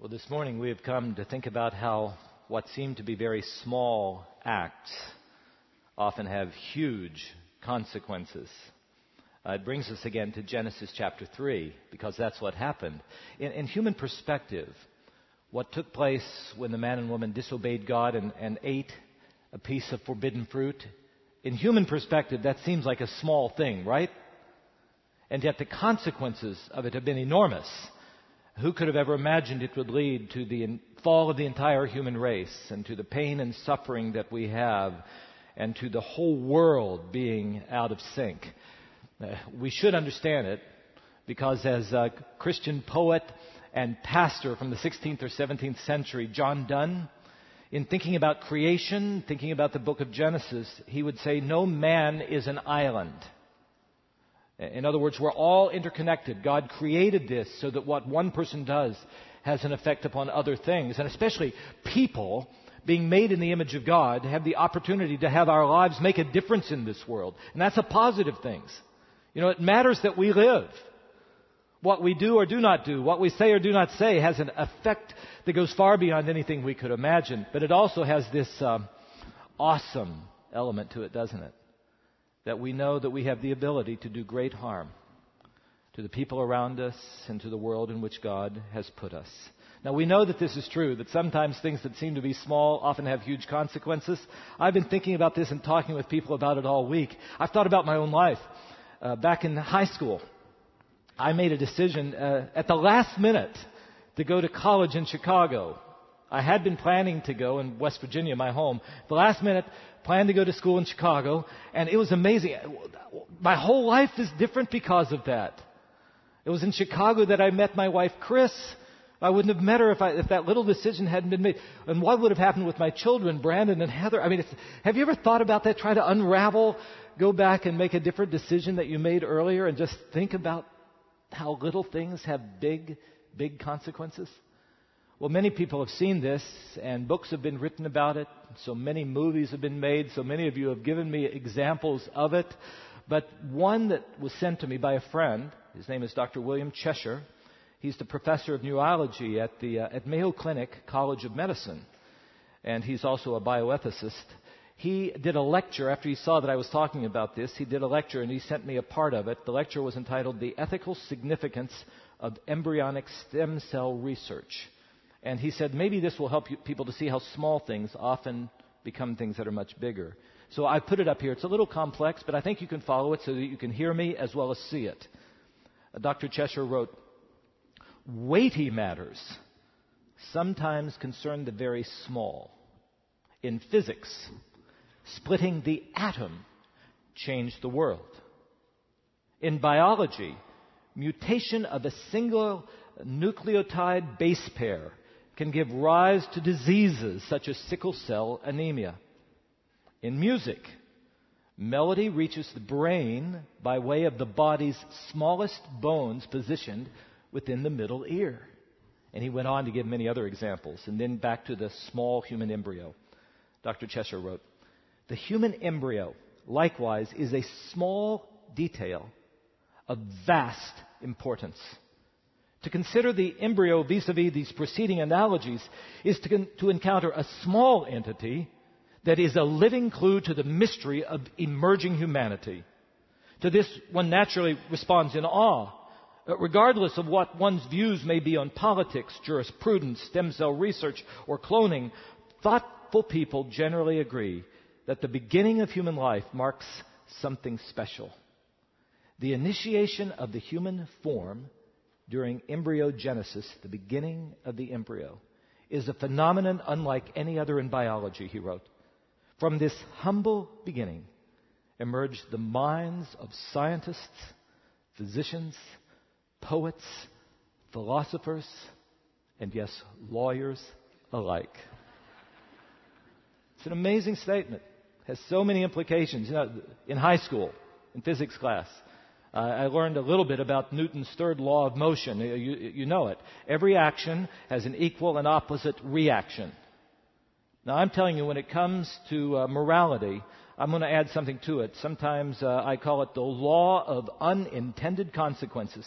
Well, this morning we have come to think about how what seem to be very small acts often have huge consequences. Uh, it brings us again to Genesis chapter 3, because that's what happened. In, in, human perspective, what took place when the man and woman disobeyed God and, and ate a piece of forbidden fruit, in human perspective, that seems like a small thing, right? And yet the consequences of it have been enormous. Who could have ever imagined it would lead to the fall of the entire human race and to the pain and suffering that we have and to the whole world being out of sync? Uh, we should understand it because as a Christian poet and pastor from the 16th or 17th century, John Donne, in thinking about creation, thinking about the book of Genesis, he would say, No man is an island. In other words, we're all interconnected. God created this so that what one person does has an effect upon other things. And especially people, being made in the image of God, have the opportunity to have our lives make a difference in this world. And that's a positive thing. You know, it matters that we live. What we do or do not do, what we say or do not say, has an effect that goes far beyond anything we could imagine. But it also has this um, awesome element to it, doesn't it? That we know that we have the ability to do great harm to the people around us and to the world in which God has put us. Now, we know that this is true, that sometimes things that seem to be small often have huge consequences. I've been thinking about this and talking with people about it all week. I've thought about my own life. Uh, back in high school, I made a decision uh, at the last minute to go to college in Chicago. I had been planning to go in West Virginia, my home. The last minute, planned to go to school in Chicago, and it was amazing. My whole life is different because of that. It was in Chicago that I met my wife, Chris. I wouldn't have met her if, I, if that little decision hadn't been made. And what would have happened with my children, Brandon and Heather? I mean, have you ever thought about that? Try to unravel, go back and make a different decision that you made earlier and just think about how little things have big, big consequences? Well, many people have seen this, and books have been written about it. So many movies have been made. So many of you have given me examples of it. But one that was sent to me by a friend, his name is Dr. William Cheshire. He's the professor of neurology at, the, uh, at Mayo Clinic College of Medicine. And he's also a bioethicist. He did a lecture after he saw that I was talking about this. He did a lecture and he sent me a part of it. The lecture was entitled The Ethical Significance of Embryonic Stem Cell Research. And he said, maybe this will help you, people to see how small things often become things that are much bigger. So I put it up here. It's a little complex, but I think you can follow it so that you can hear me as well as see it. Uh, Dr. Cheshire wrote, Weighty matters sometimes concern the very small. In physics, splitting the atom changed the world. In biology, mutation of a single nucleotide base pair can give rise to diseases such as sickle cell anemia. In music, melody reaches the brain by way of the body's smallest bones positioned within the middle ear. And he went on to give many other examples. And then back to the small human embryo. Dr. Cheshire wrote The human embryo, likewise, is a small detail of vast importance. To consider the embryo vis a vis these preceding analogies is to, to encounter a small entity that is a living clue to the mystery of emerging humanity. To this, one naturally responds in awe, uh, regardless of what one's views may be on politics, jurisprudence, stem cell research, or cloning. Thoughtful people generally agree that the beginning of human life marks something special. The initiation of the human form during embryogenesis, the beginning of the embryo, is a phenomenon unlike any other in biology, he wrote. From this humble beginning emerged the minds of scientists, physicians, poets, philosophers, and yes, lawyers alike. It's an amazing statement. It has so many implications. You know, in high school, in physics class, uh, I learned a little bit about Newton's third law of motion. You, you, know it. Every action has an equal and opposite reaction. Now, I'm telling you, when it comes to uh, morality, I'm going to add something to it. Sometimes uh, I call it the law of unintended consequences.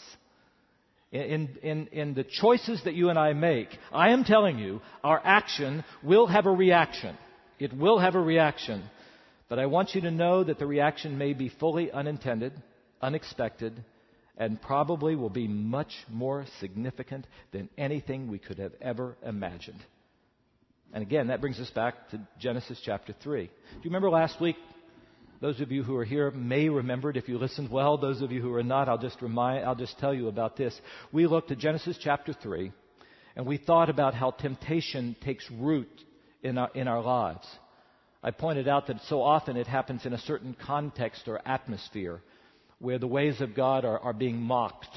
In, in, in the choices that you and I make, I am telling you, our action will have a reaction. It will have a reaction. But I want you to know that the reaction may be fully unintended, unexpected, and probably will be much more significant than anything we could have ever imagined. And again, that brings us back to Genesis chapter 3. Do you remember last week? Those of you who are here may remember it if you listened well. Those of you who are not, I'll just remind, I'll just tell you about this. We looked at Genesis chapter 3 and we thought about how temptation takes root in our, in our lives. I pointed out that so often it happens in a certain context or atmosphere where the ways of God are, are being mocked.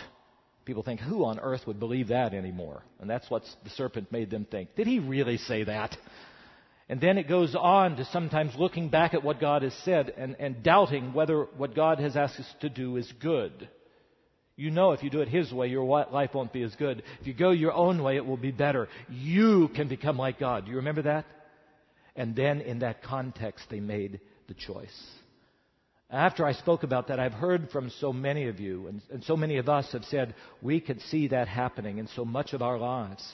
People think, who on earth would believe that anymore? And that's what the serpent made them think. Did he really say that? And then it goes on to sometimes looking back at what God has said and, and doubting whether what God has asked us to do is good. You know if you do it His way, your life won't be as good. If you go your own way, it will be better. You can become like God. Do you remember that? And then in that context, they made the choice. After I spoke about that, I've heard from so many of you, and, and, so many of us have said we could see that happening in so much of our lives.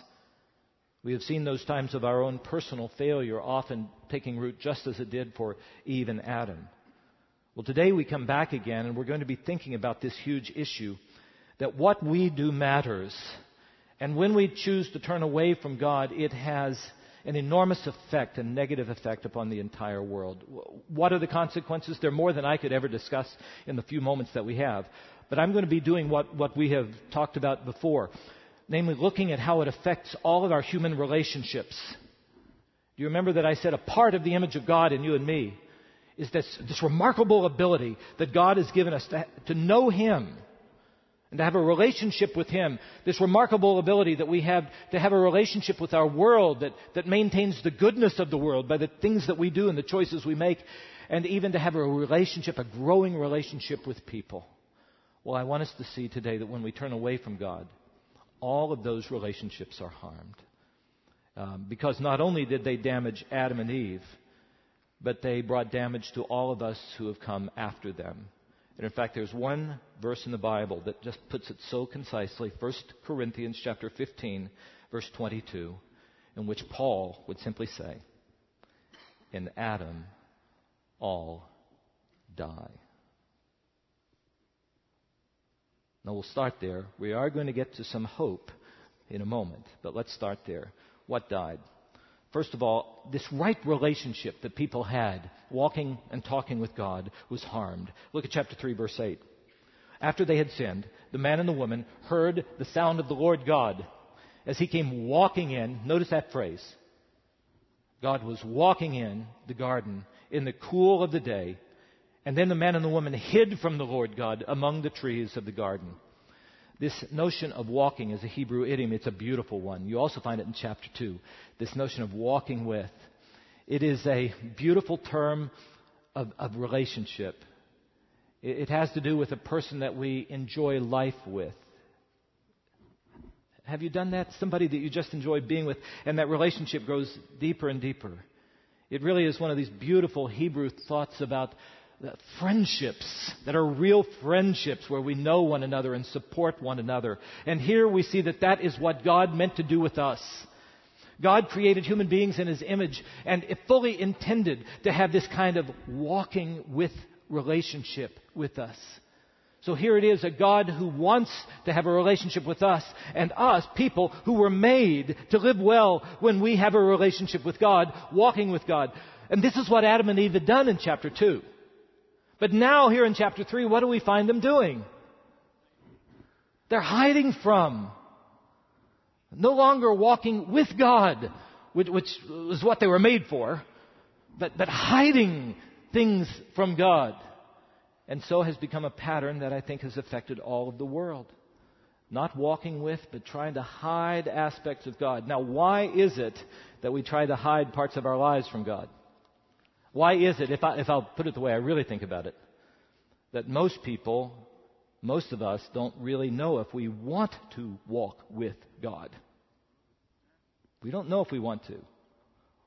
We have seen those times of our own personal failure often taking root just as it did for Eve and Adam. Well, today we come back again, and we're going to be thinking about this huge issue that what we do matters. And when we choose to turn away from God, it has an enormous effect, a negative effect upon the entire world. What are the consequences? They're more than I could ever discuss in the few moments that we have. But I'm going to be doing what, what we have talked about before, namely looking at how it affects all of our human relationships. Do you remember that I said a part of the image of God in you and me is this, this remarkable ability that God has given us to, to know Him and to have a relationship with Him. This remarkable ability that we have to have a relationship with our world that, that maintains the goodness of the world by the things that we do and the choices we make, and even to have a relationship, a growing relationship with people. Well, I want us to see today that when we turn away from God, all of those relationships are harmed. Um, because not only did they damage Adam and Eve, but they brought damage to all of us who have come after them. And in fact, there's one verse in the Bible that just puts it so concisely 1 Corinthians chapter 15, verse 22, in which Paul would simply say, In Adam all die. Now we'll start there. We are going to get to some hope in a moment, but let's start there. What died? First of all, this right relationship that people had, walking and talking with God, was harmed. Look at chapter 3, verse 8. After they had sinned, the man and the woman heard the sound of the Lord God as he came walking in. Notice that phrase. God was walking in the garden in the cool of the day, and then the man and the woman hid from the Lord God among the trees of the garden. This notion of walking is a Hebrew idiom. It's a beautiful one. You also find it in chapter 2. This notion of walking with. It is a beautiful term of, of relationship. It, it has to do with a person that we enjoy life with. Have you done that? Somebody that you just enjoy being with, and that relationship grows deeper and deeper. It really is one of these beautiful Hebrew thoughts about Uh, friendships that are real friendships where we know one another and support one another. And here we see that that is what God meant to do with us. God created human beings in His image and fully intended to have this kind of walking with relationship with us. So here it is, a God who wants to have a relationship with us and us, people who were made to live well when we have a relationship with God, walking with God. And this is what Adam and Eve had done in chapter 2. But now, here in chapter 3, what do we find them doing? They're hiding from. No longer walking with God, which, which is what they were made for, but, but hiding things from God. And so has become a pattern that I think has affected all of the world. Not walking with, but trying to hide aspects of God. Now, why is it that we try to hide parts of our lives from God? Why is it, if, I, if I'll put it the way I really think about it, that most people, most of us, don't really know if we want to walk with God? We don't know if we want to.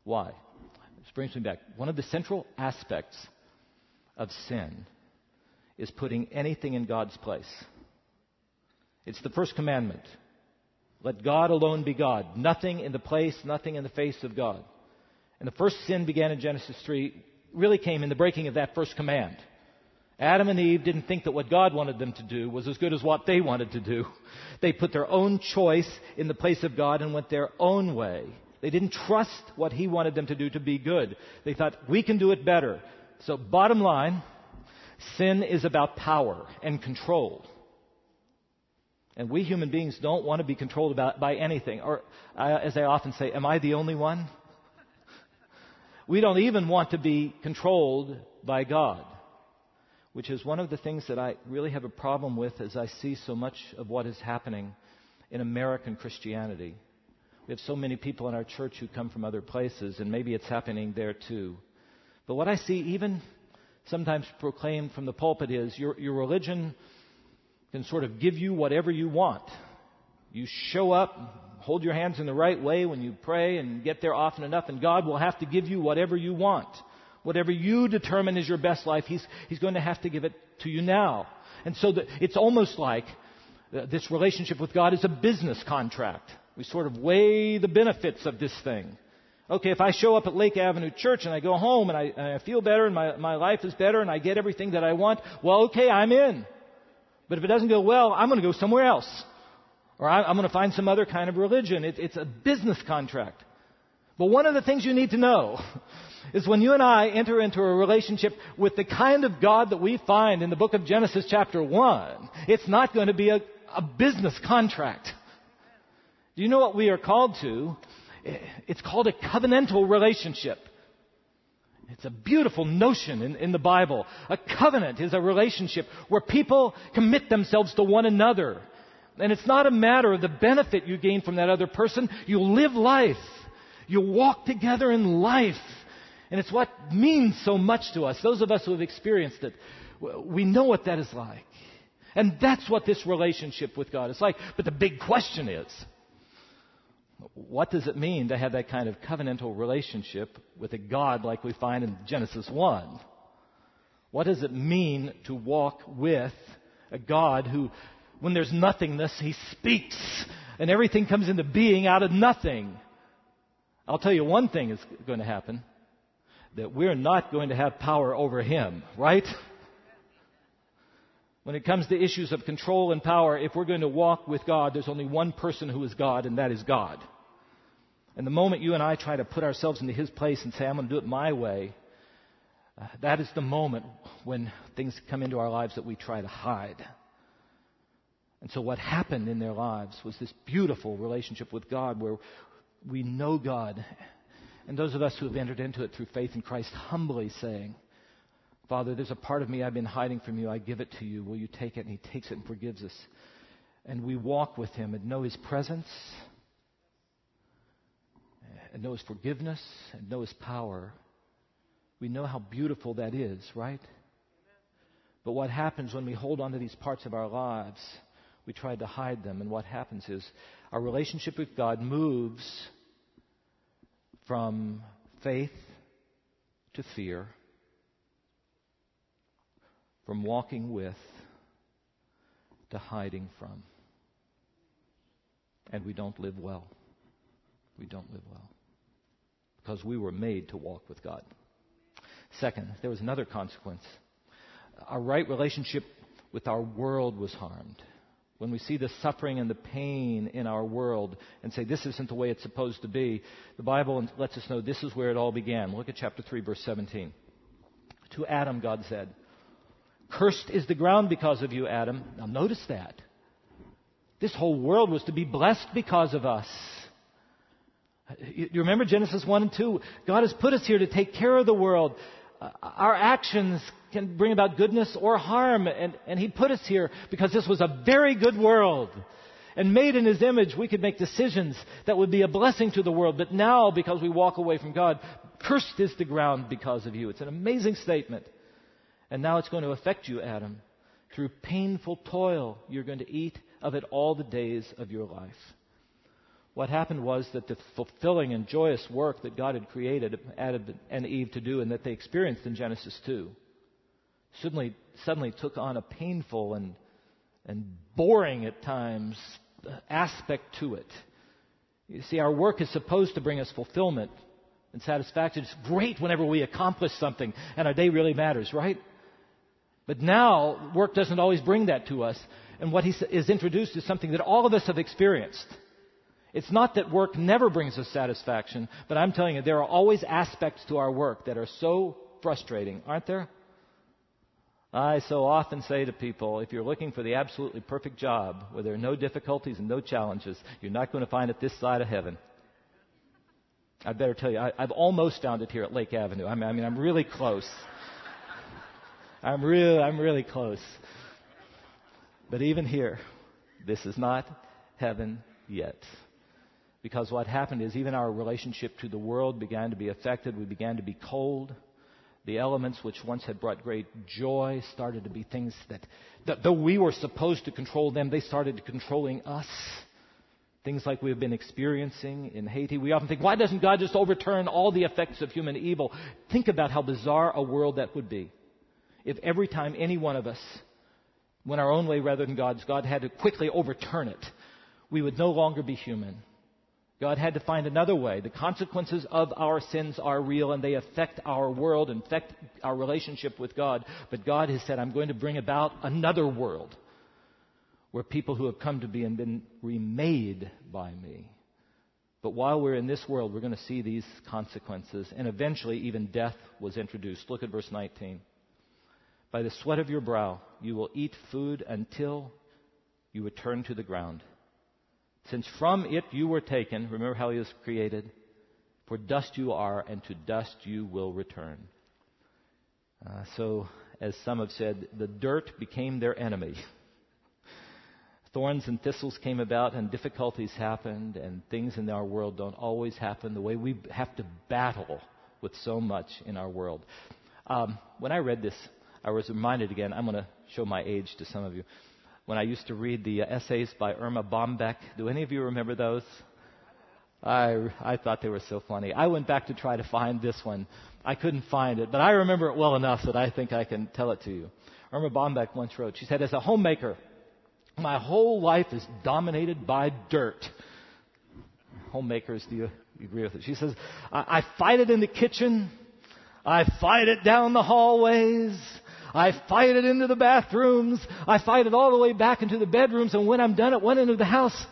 Why? This brings me back. One of the central aspects of sin is putting anything in God's place. It's the first commandment. Let God alone be God. Nothing in the place, nothing in the face of God. And the first sin began in Genesis 3, really came in the breaking of that first command. Adam and Eve didn't think that what God wanted them to do was as good as what they wanted to do. They put their own choice in the place of God and went their own way. They didn't trust what He wanted them to do to be good. They thought, we can do it better. So, bottom line, sin is about power and control. And we human beings don't want to be controlled by anything. Or, as I often say, am I the only one? We don't even want to be controlled by God, which is one of the things that I really have a problem with as I see so much of what is happening in American Christianity. We have so many people in our church who come from other places, and maybe it's happening there too. But what I see, even sometimes proclaimed from the pulpit, is your, your religion can sort of give you whatever you want. You show up, hold your hands in the right way when you pray and get there often enough, and God will have to give you whatever you want. Whatever you determine is your best life, He's, he's going to have to give it to you now. And so the, it's almost like uh, this relationship with God is a business contract. We sort of weigh the benefits of this thing. Okay, if I show up at Lake Avenue Church and I go home and I, and I feel better and my, my life is better and I get everything that I want, well, okay, I'm in. But if it doesn't go well, I'm going to go somewhere else. Or I'm going to find some other kind of religion. It, it's a business contract. But one of the things you need to know is when you and I enter into a relationship with the kind of God that we find in the book of Genesis chapter 1, it's not going to be a, a business contract. Do you know what we are called to? It's called a covenantal relationship. It's a beautiful notion in, in, the Bible. A covenant is a relationship where people commit themselves to one another. And it's not a matter of the benefit you gain from that other person. You live life. You walk together in life. And it's what means so much to us. Those of us who have experienced it, we know what that is like. And that's what this relationship with God is like. But the big question is, what does it mean to have that kind of covenantal relationship with a God like we find in Genesis 1? What does it mean to walk with a God who, when there's nothingness, he speaks and everything comes into being out of nothing? I'll tell you one thing is going to happen that we're not going to have power over him, right? When it comes to issues of control and power, if we're going to walk with God, there's only one person who is God, and that is God. And the moment you and I try to put ourselves into His place and say, I'm going to do it my way, uh, that is the moment when things come into our lives that we try to hide. And so, what happened in their lives was this beautiful relationship with God where we know God. And those of us who have entered into it through faith in Christ humbly saying, Father, there's a part of me I've been hiding from you. I give it to you. Will you take it? And He takes it and forgives us. And we walk with Him and know His presence and know His forgiveness and know His power, we know how beautiful that is, right? But what happens when we hold on to these parts of our lives? We try to hide them, and what happens is our relationship with God moves from faith to fear, from walking with to hiding from. And we don't live well. We don't live well because we were made to walk with God. Second, there was another consequence. Our right relationship with our world was harmed. When we see the suffering and the pain in our world and say, this isn't the way it's supposed to be, the Bible lets us know this is where it all began. Look at chapter 3, verse 17. To Adam, God said, Cursed is the ground because of you, Adam. Now notice that. This whole world was to be blessed because of us. You remember Genesis 1 and 2? God has put us here to take care of the world. Uh, our actions can bring about goodness or harm, and, and He put us here because this was a very good world. And made in His image, we could make decisions that would be a blessing to the world. But now, because we walk away from God, cursed is the ground because of you. It's an amazing statement. And now it's going to affect you, Adam. Through painful toil, you're going to eat of it all the days of your life. What happened was that the fulfilling and joyous work that God had created Adam and Eve to do and that they experienced in Genesis 2 suddenly, suddenly took on a painful and and boring at times aspect to it. You see, our work is supposed to bring us fulfillment and satisfaction. It's great whenever we accomplish something and our day really matters, right? But now, work doesn't always bring that to us. And what he is introduced is something that all of us have experienced. It's not that work never brings us satisfaction, but I'm telling you, there are always aspects to our work that are so frustrating, aren't there? I so often say to people, if you're looking for the absolutely perfect job where there are no difficulties and no challenges, you're not going to find it this side of heaven. I better tell you, I, have almost found it here at Lake Avenue. I mean, I mean I'm really close. I'm I'm really close. But even here, this is not heaven yet. Because what happened is even our relationship to the world began to be affected. We began to be cold. The elements which once had brought great joy started to be things that, that though we were supposed to control them, they started controlling us. Things like we've been experiencing in Haiti. We often think, why doesn't God just overturn all the effects of human evil? Think about how bizarre a world that would be. If every time any one of us went our own way rather than God's, God had to quickly overturn it, we would no longer be human. God had to find another way. The consequences of our sins are real and they affect our world affect our relationship with God. But God has said, I'm going to bring about another world where people who have come to be and been remade by me. But while we're in this world, we're going to see these consequences. And eventually, even death was introduced. Look at verse 19. By the sweat of your brow, you will eat food until you return to the ground since from it you were taken, remember how he was created? For dust you are, and to dust you will return. Uh, so, as some have said, the dirt became their enemy. Thorns and thistles came about, and difficulties happened, and things in our world don't always happen the way we have to battle with so much in our world. Um, when I read this, I was reminded again, I'm going to show my age to some of you when I used to read the uh, essays by Erma Bombeck. Do any of you remember those? I, I thought they were so funny. I went back to try to find this one. I couldn't find it, but I remember it well enough that I think I can tell it to you. Erma Bombeck once wrote, she said, as a homemaker, my whole life is dominated by dirt. Homemakers, do you agree with it? She says, I, I fight it in the kitchen. I fight it down the hallways. I fight it into the bathrooms. I fight it all the way back into the bedrooms. And when I'm done at one end of the house,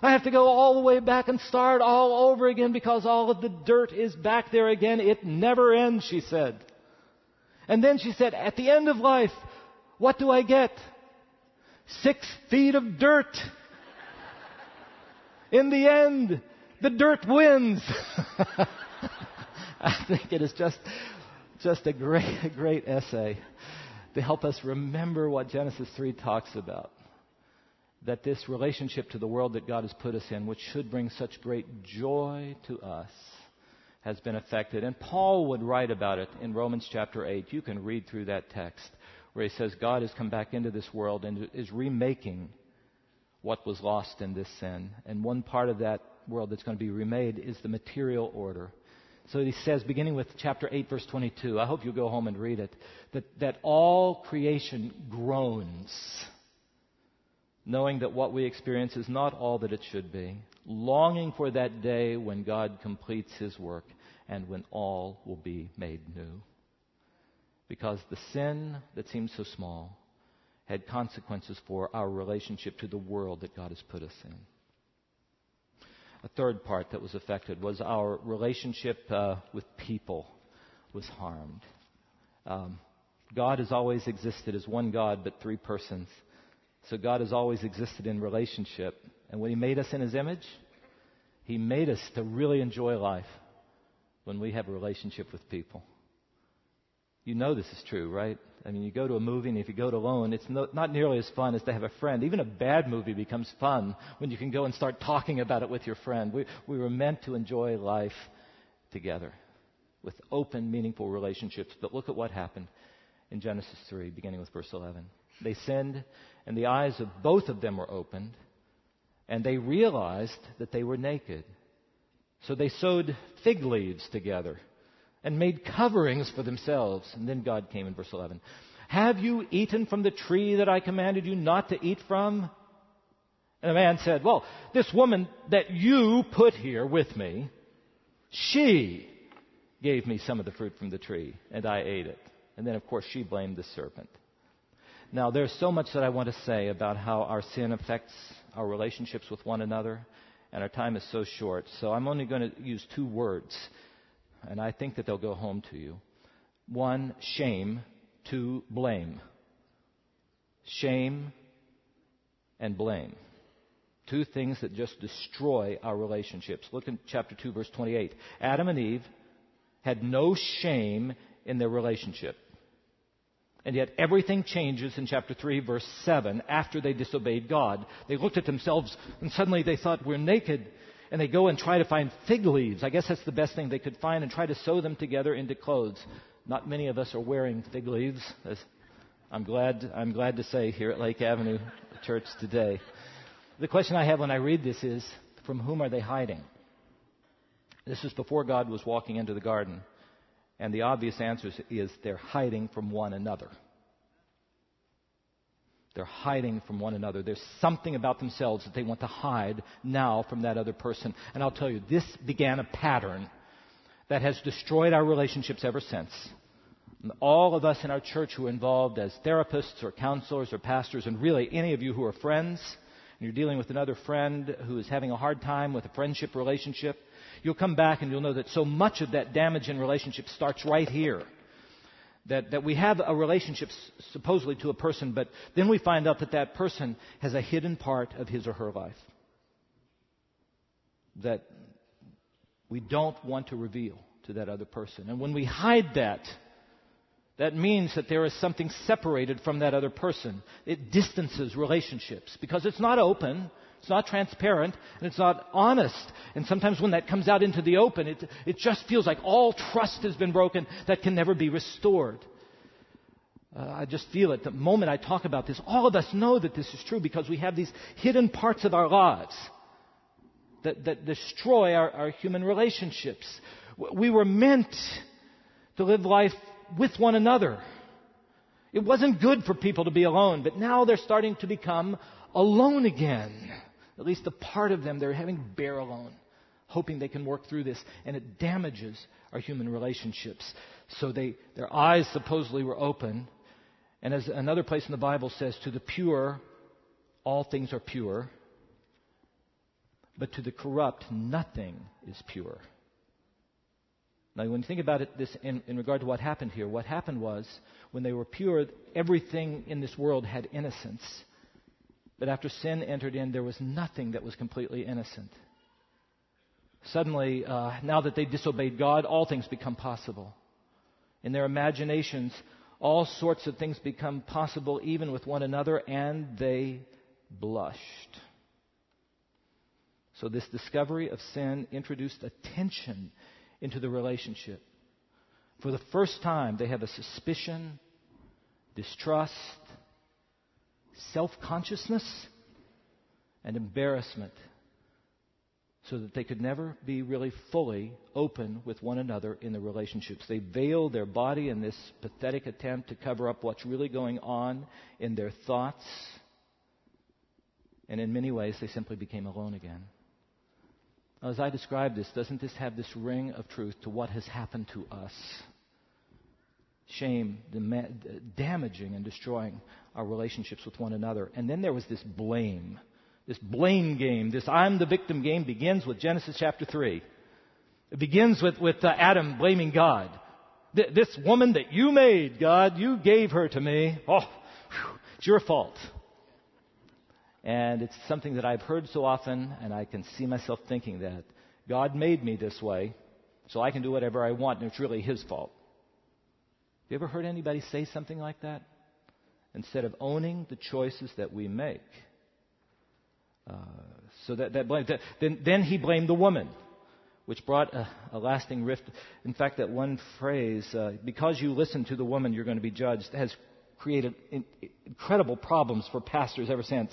I have to go all the way back and start all over again because all of the dirt is back there again. It never ends, she said. And then she said, at the end of life, what do I get? Six feet of dirt. In the end, the dirt wins. I think it is just, just a great, a great essay to help us remember what Genesis 3 talks about. That this relationship to the world that God has put us in, which should bring such great joy to us, has been affected. And Paul would write about it in Romans chapter 8. You can read through that text where he says God has come back into this world and is remaking what was lost in this sin. And one part of that world that's going to be remade is the material order. So he says, beginning with chapter 8, verse 22, I hope you'll go home and read it, that, that all creation groans, knowing that what we experience is not all that it should be, longing for that day when God completes his work and when all will be made new. Because the sin that seems so small had consequences for our relationship to the world that God has put us in a third part that was affected was our relationship uh, with people was harmed. Um, God has always existed as one God, but three persons. So God has always existed in relationship. And when He made us in His image, He made us to really enjoy life when we have a relationship with people. You know this is true, right? I mean, you go to a movie, and if you go it alone, it's no, not nearly as fun as to have a friend. Even a bad movie becomes fun when you can go and start talking about it with your friend. We, we were meant to enjoy life together with open, meaningful relationships. But look at what happened in Genesis 3, beginning with verse 11. They sinned, and the eyes of both of them were opened, and they realized that they were naked. So they sewed fig leaves together and made coverings for themselves. And then God came in verse 11. Have you eaten from the tree that I commanded you not to eat from? And the man said, Well, this woman that you put here with me, she gave me some of the fruit from the tree, and I ate it. And then, of course, she blamed the serpent. Now, there's so much that I want to say about how our sin affects our relationships with one another, and our time is so short. So I'm only going to use two words, and I think that they'll go home to you. One, shame. Two, blame. Shame and blame. Two things that just destroy our relationships. Look in chapter 2, verse 28. Adam and Eve had no shame in their relationship. And yet everything changes in chapter 3, verse 7, after they disobeyed God. They looked at themselves and suddenly they thought, we're naked. And they go and try to find fig leaves. I guess that's the best thing they could find and try to sew them together into clothes. Not many of us are wearing fig leaves, I'm glad, I'm glad to say here at Lake Avenue Church today. The question I have when I read this is, from whom are they hiding? This is before God was walking into the garden. And the obvious answer is they're hiding from one another. They're hiding from one another. There's something about themselves that they want to hide now from that other person. And I'll tell you, this began a pattern that has destroyed our relationships ever since. And all of us in our church who are involved as therapists or counselors or pastors, and really any of you who are friends, and you're dealing with another friend who is having a hard time with a friendship relationship, you'll come back and you'll know that so much of that damage in relationship starts right here. That, that we have a relationship supposedly to a person, but then we find out that that person has a hidden part of his or her life that we don't want to reveal to that other person. And when we hide that, that means that there is something separated from that other person. It distances relationships because it's not open. It's not transparent and it's not honest. And sometimes when that comes out into the open, it, it just feels like all trust has been broken that can never be restored. Uh, I just feel it. The moment I talk about this, all of us know that this is true because we have these hidden parts of our lives that, that destroy our, our human relationships. We were meant to live life with one another. It wasn't good for people to be alone, but now they're starting to become alone again. At least a part of them, they're having bear alone, hoping they can work through this, and it damages our human relationships. So they, their eyes supposedly were open, and as another place in the Bible says, to the pure, all things are pure, but to the corrupt, nothing is pure. Now, when you think about it, this in, in regard to what happened here, what happened was when they were pure, everything in this world had innocence. But after sin entered in, there was nothing that was completely innocent. Suddenly, uh, now that they disobeyed God, all things become possible. In their imaginations, all sorts of things become possible even with one another, and they blushed. So, this discovery of sin introduced a tension into the relationship. For the first time, they have a suspicion, distrust, self consciousness and embarrassment so that they could never be really fully open with one another in the relationships. They veiled their body in this pathetic attempt to cover up what's really going on in their thoughts. And in many ways, they simply became alone again. As I describe this, doesn't this have this ring of truth to what has happened to us? Shame, damaging and destroying our relationships with one another. And then there was this blame. This blame game, this I'm the victim game begins with Genesis chapter 3. It begins with, with uh, Adam blaming God. Th- this woman that you made, God, you gave her to me. Oh, whew, it's your fault. And it's something that I've heard so often, and I can see myself thinking that. God made me this way, so I can do whatever I want, and it's really His fault. You ever heard anybody say something like that? Instead of owning the choices that we make. Uh, so that, that blame. That, then, then he blamed the woman, which brought a, a lasting rift. In fact, that one phrase, uh, because you listen to the woman, you're going to be judged, has created in, incredible problems for pastors ever since.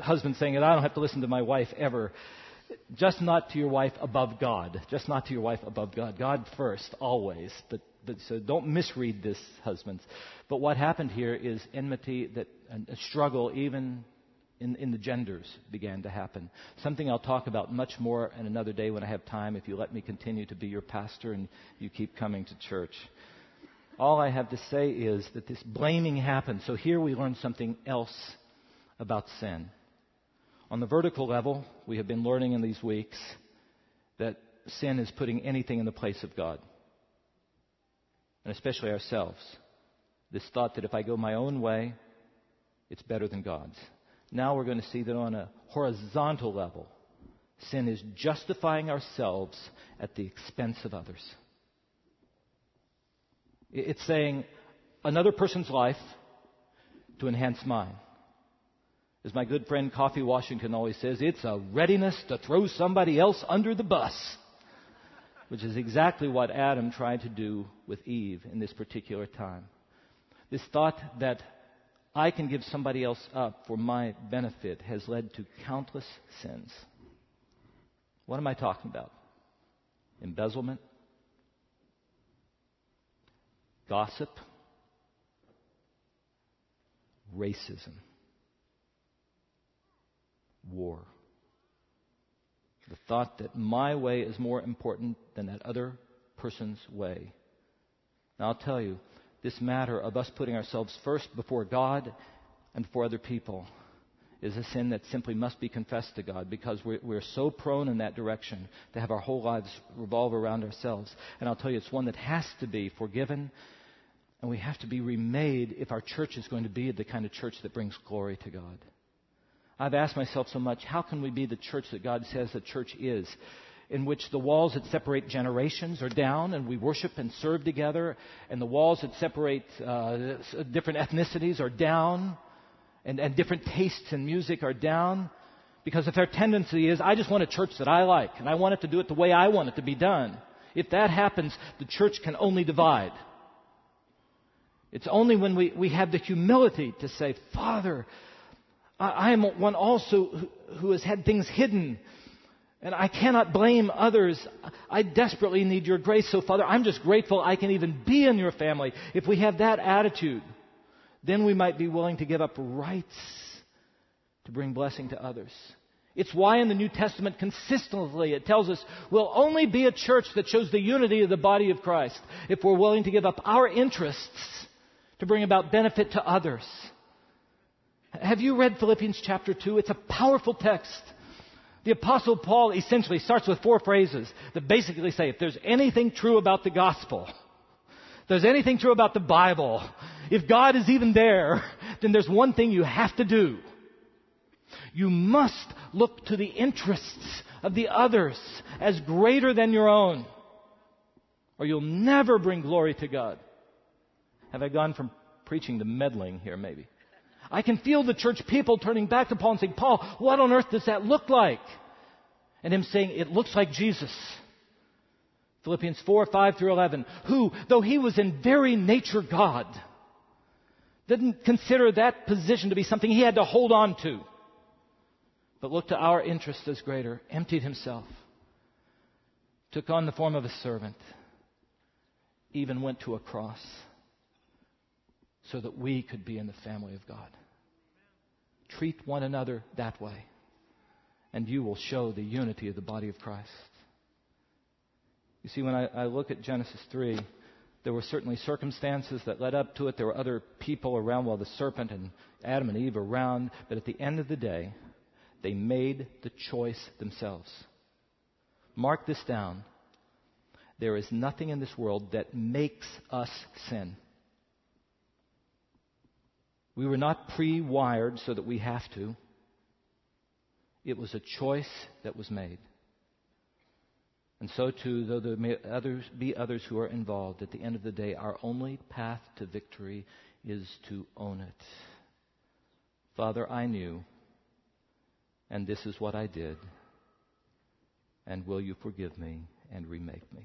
Husbands saying I don't have to listen to my wife ever. just not to your wife above God. Just not to your wife above God. God first, always. But so don't misread this, husbands. But what happened here is enmity, that a struggle even in, in the genders began to happen. Something I'll talk about much more in another day when I have time, if you let me continue to be your pastor and you keep coming to church. All I have to say is that this blaming happened. So here we learn something else about sin. On the vertical level, we have been learning in these weeks that sin is putting anything in the place of God, and especially ourselves. This thought that if I go my own way, it's better than God's. Now we're going to see that on a horizontal level, sin is justifying ourselves at the expense of others. It's saying another person's life to enhance mine. As my good friend Coffee Washington always says, it's a readiness to throw somebody else under the bus. Which is exactly what Adam tried to do with Eve in this particular time. This thought that I can give somebody else up for my benefit has led to countless sins. What am I talking about? Embezzlement, gossip, racism war. The thought that my way is more important than that other person's way. Now, I'll tell you, this matter of us putting ourselves first before God and before other people is a sin that simply must be confessed to God because we're, we're, so prone in that direction to have our whole lives revolve around ourselves. And I'll tell you, it's one that has to be forgiven and we have to be remade if our church is going to be the kind of church that brings glory to God. I've asked myself so much, how can we be the church that God says the church is? In which the walls that separate generations are down and we worship and serve together, and the walls that separate uh, different ethnicities are down, and, and different tastes in music are down. Because if our tendency is, I just want a church that I like, and I want it to do it the way I want it to be done, if that happens, the church can only divide. It's only when we, we have the humility to say, Father, I am one also who has had things hidden. And I cannot blame others. I desperately need your grace. So, Father, I'm just grateful I can even be in your family. If we have that attitude, then we might be willing to give up rights to bring blessing to others. It's why in the New Testament consistently it tells us we'll only be a church that shows the unity of the body of Christ if we're willing to give up our interests to bring about benefit to others. Have you read Philippians chapter 2? It's a powerful text. The apostle Paul essentially starts with four phrases that basically say if there's anything true about the gospel, if there's anything true about the Bible, if God is even there, then there's one thing you have to do. You must look to the interests of the others as greater than your own, or you'll never bring glory to God. Have I gone from preaching to meddling here, maybe? I can feel the church people turning back to Paul and saying, Paul, what on earth does that look like? And him saying, it looks like Jesus. Philippians 4, 5 through 11, who, though he was in very nature God, didn't consider that position to be something he had to hold on to, but looked to our interest as greater, emptied himself, took on the form of a servant, even went to a cross so that we could be in the family of God. Treat one another that way, and you will show the unity of the body of Christ. You see, when I, I look at Genesis 3, there were certainly circumstances that led up to it. There were other people around, well, the serpent and Adam and Eve around. But at the end of the day, they made the choice themselves. Mark this down. There is nothing in this world that makes us sin. We were not pre wired so that we have to. It was a choice that was made. And so, too, though there may others, be others who are involved, at the end of the day, our only path to victory is to own it. Father, I knew, and this is what I did, and will you forgive me and remake me?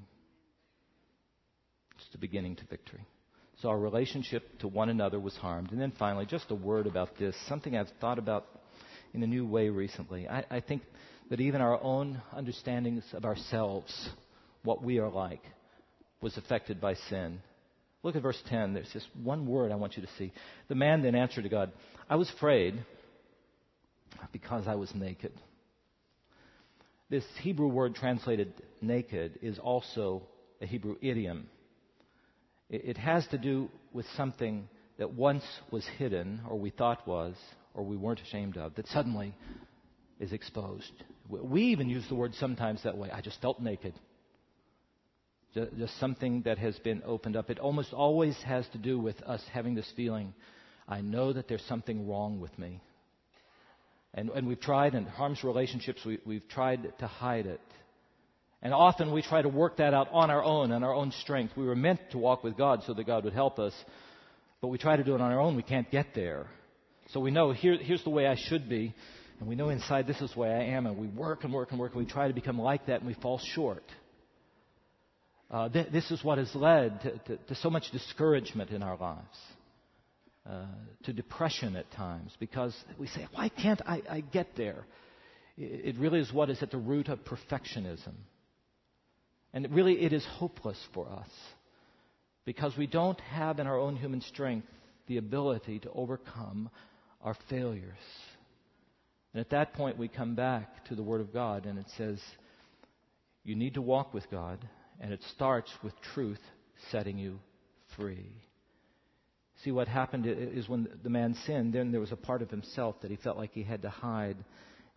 It's the beginning to victory. So our relationship to one another was harmed. And then finally, just a word about this, something I've thought about in a new way recently. I, I think that even our own understandings of ourselves, what we are like, was affected by sin. Look at verse 10. There's just one word I want you to see. The man then answered to God, I was afraid because I was naked. This Hebrew word translated naked is also a Hebrew idiom. It has to do with something that once was hidden, or we thought was, or we weren't ashamed of, that suddenly is exposed. We even use the word sometimes that way. I just felt naked. Just something that has been opened up. It almost always has to do with us having this feeling I know that there's something wrong with me. And, and we've tried, and harm's relationships, we, we've tried to hide it. And often we try to work that out on our own, on our own strength. We were meant to walk with God so that God would help us, but we try to do it on our own. We can't get there. So we know here, here's the way I should be, and we know inside this is the way I am, and we work and work and work, and we try to become like that, and we fall short. Uh, th- this is what has led to, to, to so much discouragement in our lives. Uh, to depression at times because we say, why can't I, I get there? It, it really is what is at the root of perfectionism. And really, it is hopeless for us because we don't have in our own human strength the ability to overcome our failures. And at that point, we come back to the Word of God and it says, you need to walk with God, and it starts with truth setting you free. See, what happened is when the man sinned, then there was a part of himself that he felt like he had to hide.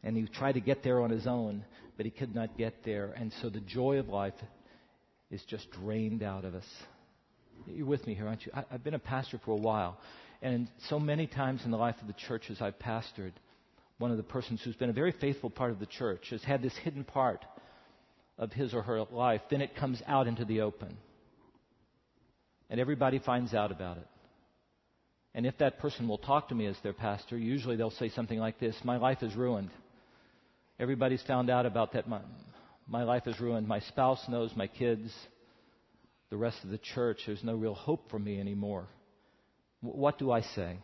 And he tried to get there on his own, but he could not get there. And so the joy of life is just drained out of us. You're with me here, aren't you? I've been a pastor for a while. And so many times in the life of the church as I've pastored, one of the persons who's been a very faithful part of the church has had this hidden part of his or her life. Then it comes out into the open. And everybody finds out about it. And if that person will talk to me as their pastor, usually they'll say something like this My life is ruined. Everybody's found out about that. My, my life is ruined. My spouse knows, my kids, the rest of the church. There's no real hope for me anymore. W- what do I say?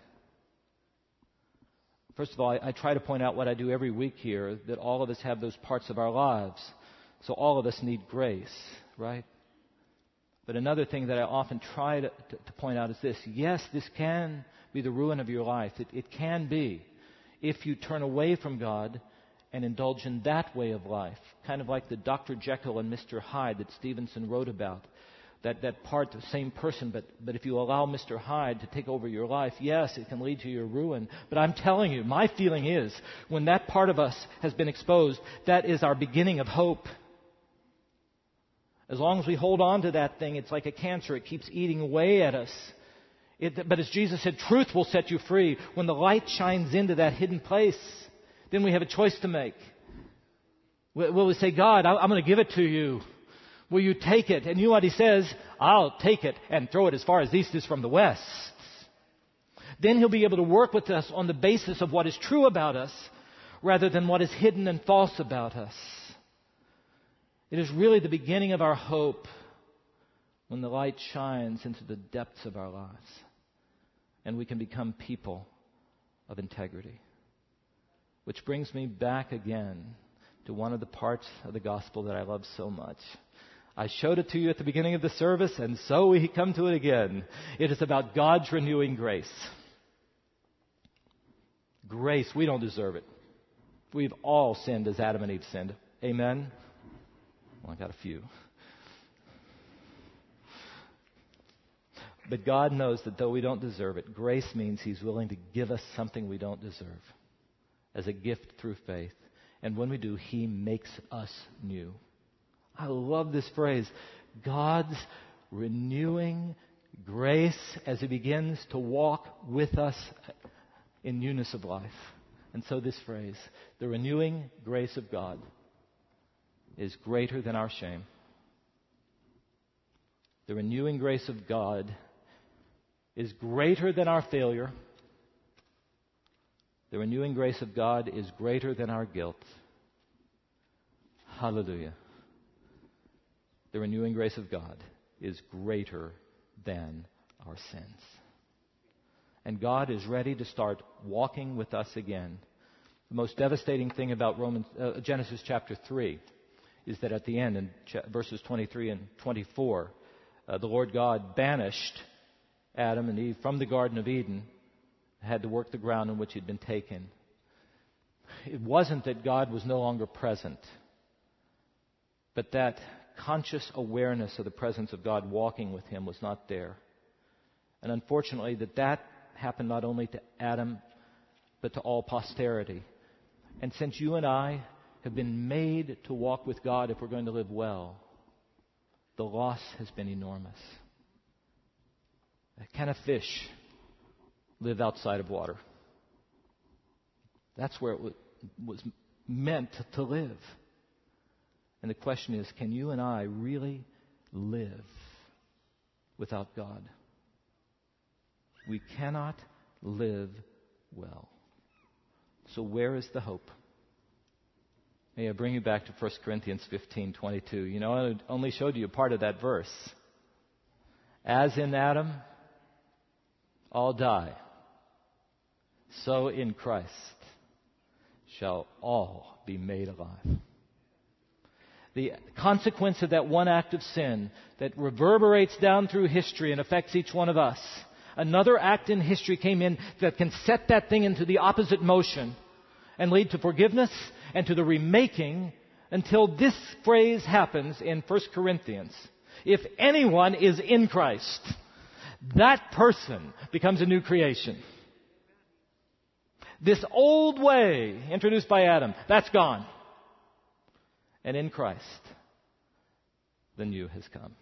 First of all, I, I try to point out what I do every week here that all of us have those parts of our lives. So all of us need grace, right? But another thing that I often try to, to, to, point out is this yes, this can be the ruin of your life. It, it can be if you turn away from God and indulge in that way of life. Kind of like the Dr. Jekyll and Mr. Hyde that Stevenson wrote about. That, that part, the same person, but, but if you allow Mr. Hyde to take over your life, yes, it can lead to your ruin. But I'm telling you, my feeling is, when that part of us has been exposed, that is our beginning of hope. As long as we hold on to that thing, it's like a cancer. It keeps eating away at us. It, but as Jesus said, truth will set you free. When the light shines into that hidden place, then we have a choice to make. Will we say, God, I'm going to give it to you? Will you take it? And you know what he says? I'll take it and throw it as far as east is from the west. Then he'll be able to work with us on the basis of what is true about us rather than what is hidden and false about us. It is really the beginning of our hope when the light shines into the depths of our lives and we can become people of integrity. Which brings me back again to one of the parts of the gospel that I love so much. I showed it to you at the beginning of the service, and so we come to it again. It is about God's renewing grace. Grace, we don't deserve it. We've all sinned as Adam and Eve sinned. Amen? Well, I got a few. But God knows that though we don't deserve it, grace means He's willing to give us something we don't deserve as a gift through faith. And when we do, He makes us new. I love this phrase God's renewing grace as He begins to walk with us in newness of life. And so, this phrase, the renewing grace of God is greater than our shame. The renewing grace of God is greater than our failure. The renewing grace of God is greater than our guilt. Hallelujah. The renewing grace of God is greater than our sins. And God is ready to start walking with us again The most devastating thing about Romans, uh, Genesis chapter 3 is that at the end, in ch- verses 23 and 24, uh, the Lord God banished Adam and Eve from the Garden of Eden, had to work the ground in which he'd been taken. It wasn't that God was no longer present, but that conscious awareness of the presence of God walking with him was not there. And unfortunately, that that happened not only to Adam, but to all posterity. And since you and I have been made to walk with God if we're going to live well, the loss has been enormous. Can a fish live outside of water? That's where it was meant to live. And the question is can you and I really live without God? We cannot live well. So, where is the hope? May I bring you back to 1 Corinthians 15 22. You know, I only showed you a part of that verse. As in Adam, all die, so in Christ shall all be made alive. The consequence of that one act of sin that reverberates down through history and affects each one of us. Another act in history came in that can set that thing into the opposite motion and lead to forgiveness and to the remaking until this phrase happens in 1 Corinthians. If anyone is in Christ, that person becomes a new creation. This old way introduced by Adam, that's gone. And in Christ, the new has come.